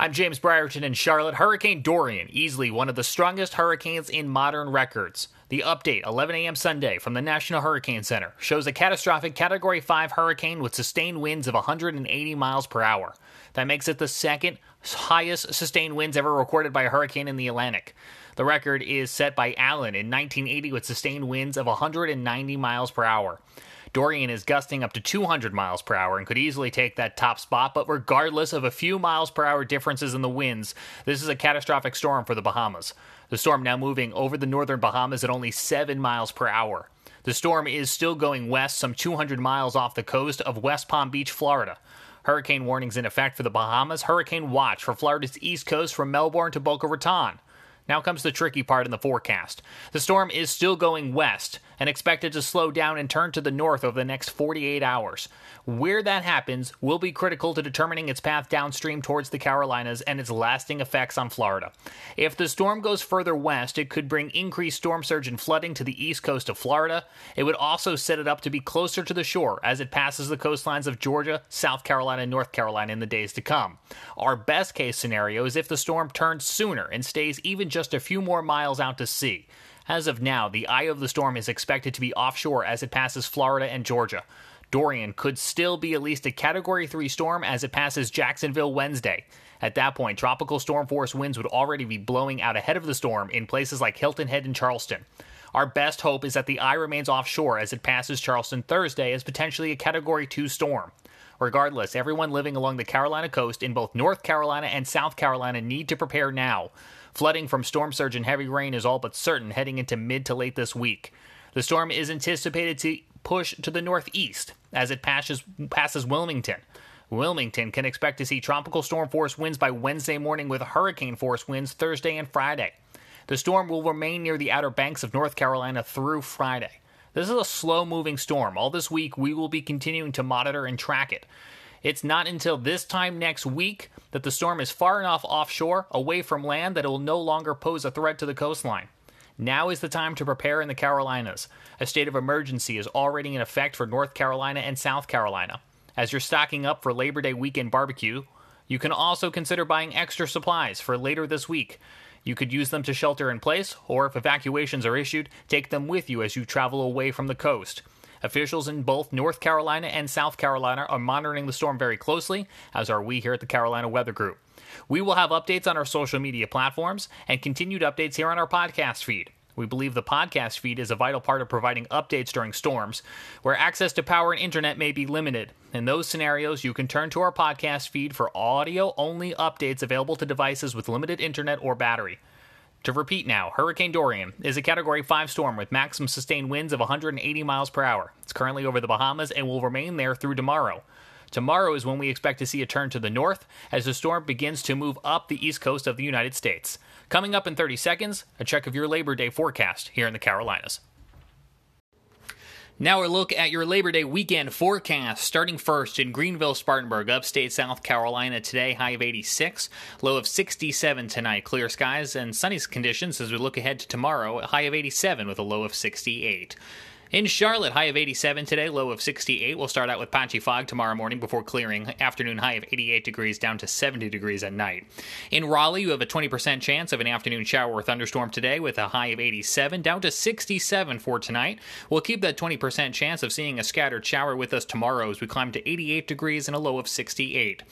I'm James Brierton in Charlotte. Hurricane Dorian, easily one of the strongest hurricanes in modern records. The update, 11 a.m. Sunday from the National Hurricane Center, shows a catastrophic Category 5 hurricane with sustained winds of 180 miles per hour. That makes it the second highest sustained winds ever recorded by a hurricane in the Atlantic. The record is set by Allen in 1980 with sustained winds of 190 miles per hour. Dorian is gusting up to 200 miles per hour and could easily take that top spot, but regardless of a few miles per hour differences in the winds, this is a catastrophic storm for the Bahamas. The storm now moving over the northern Bahamas at only 7 miles per hour. The storm is still going west, some 200 miles off the coast of West Palm Beach, Florida. Hurricane warnings in effect for the Bahamas, hurricane watch for Florida's east coast from Melbourne to Boca Raton. Now comes the tricky part in the forecast. The storm is still going west and expected to slow down and turn to the north over the next 48 hours. Where that happens will be critical to determining its path downstream towards the Carolinas and its lasting effects on Florida. If the storm goes further west, it could bring increased storm surge and flooding to the east coast of Florida. It would also set it up to be closer to the shore as it passes the coastlines of Georgia, South Carolina, and North Carolina in the days to come. Our best case scenario is if the storm turns sooner and stays even just a few more miles out to sea. As of now, the eye of the storm is expected to be offshore as it passes Florida and Georgia. Dorian could still be at least a Category 3 storm as it passes Jacksonville Wednesday. At that point, tropical storm force winds would already be blowing out ahead of the storm in places like Hilton Head and Charleston. Our best hope is that the eye remains offshore as it passes Charleston Thursday as potentially a Category 2 storm. Regardless, everyone living along the Carolina coast in both North Carolina and South Carolina need to prepare now. Flooding from storm surge and heavy rain is all but certain heading into mid to late this week. The storm is anticipated to push to the northeast as it passes, passes Wilmington. Wilmington can expect to see tropical storm force winds by Wednesday morning with hurricane force winds Thursday and Friday. The storm will remain near the outer banks of North Carolina through Friday. This is a slow moving storm. All this week, we will be continuing to monitor and track it. It's not until this time next week that the storm is far enough offshore, away from land, that it will no longer pose a threat to the coastline. Now is the time to prepare in the Carolinas. A state of emergency is already in effect for North Carolina and South Carolina. As you're stocking up for Labor Day weekend barbecue, you can also consider buying extra supplies for later this week. You could use them to shelter in place, or if evacuations are issued, take them with you as you travel away from the coast. Officials in both North Carolina and South Carolina are monitoring the storm very closely, as are we here at the Carolina Weather Group. We will have updates on our social media platforms and continued updates here on our podcast feed. We believe the podcast feed is a vital part of providing updates during storms, where access to power and internet may be limited. In those scenarios, you can turn to our podcast feed for audio only updates available to devices with limited internet or battery. To repeat now, Hurricane Dorian is a Category 5 storm with maximum sustained winds of 180 miles per hour. It's currently over the Bahamas and will remain there through tomorrow. Tomorrow is when we expect to see a turn to the north as the storm begins to move up the east coast of the United States. Coming up in 30 seconds, a check of your Labor Day forecast here in the Carolinas. Now a look at your Labor Day weekend forecast. Starting first in Greenville, Spartanburg, upstate South Carolina today, high of 86, low of 67 tonight. Clear skies and sunny conditions as we look ahead to tomorrow, high of 87 with a low of 68. In Charlotte, high of 87 today, low of 68. We'll start out with patchy fog tomorrow morning before clearing. Afternoon high of 88 degrees down to 70 degrees at night. In Raleigh, you have a 20% chance of an afternoon shower or thunderstorm today with a high of 87 down to 67 for tonight. We'll keep that 20% chance of seeing a scattered shower with us tomorrow as we climb to 88 degrees and a low of 68.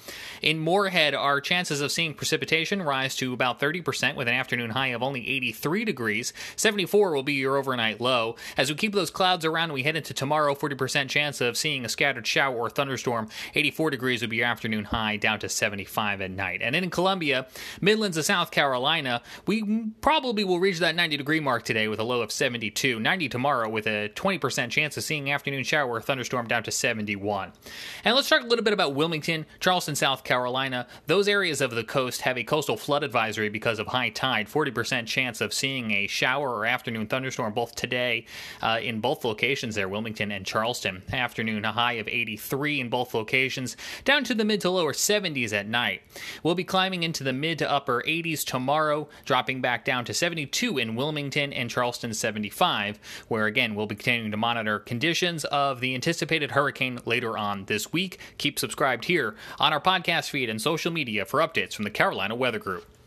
In Morehead, our chances of seeing precipitation rise to about 30% with an afternoon high of only 83 degrees. 74 will be your overnight low. As we keep those clouds clouds around we head into tomorrow. 40% chance of seeing a scattered shower or thunderstorm. 84 degrees would be your afternoon high, down to 75 at night. And in Columbia, Midlands of South Carolina, we probably will reach that 90 degree mark today with a low of 72. 90 tomorrow with a 20% chance of seeing afternoon shower or thunderstorm down to 71. And let's talk a little bit about Wilmington, Charleston, South Carolina. Those areas of the coast have a coastal flood advisory because of high tide. 40% chance of seeing a shower or afternoon thunderstorm both today uh, in both both locations there, Wilmington and Charleston. Afternoon, high of 83 in both locations, down to the mid to lower 70s at night. We'll be climbing into the mid to upper 80s tomorrow, dropping back down to 72 in Wilmington and Charleston 75, where again we'll be continuing to monitor conditions of the anticipated hurricane later on this week. Keep subscribed here on our podcast feed and social media for updates from the Carolina Weather Group.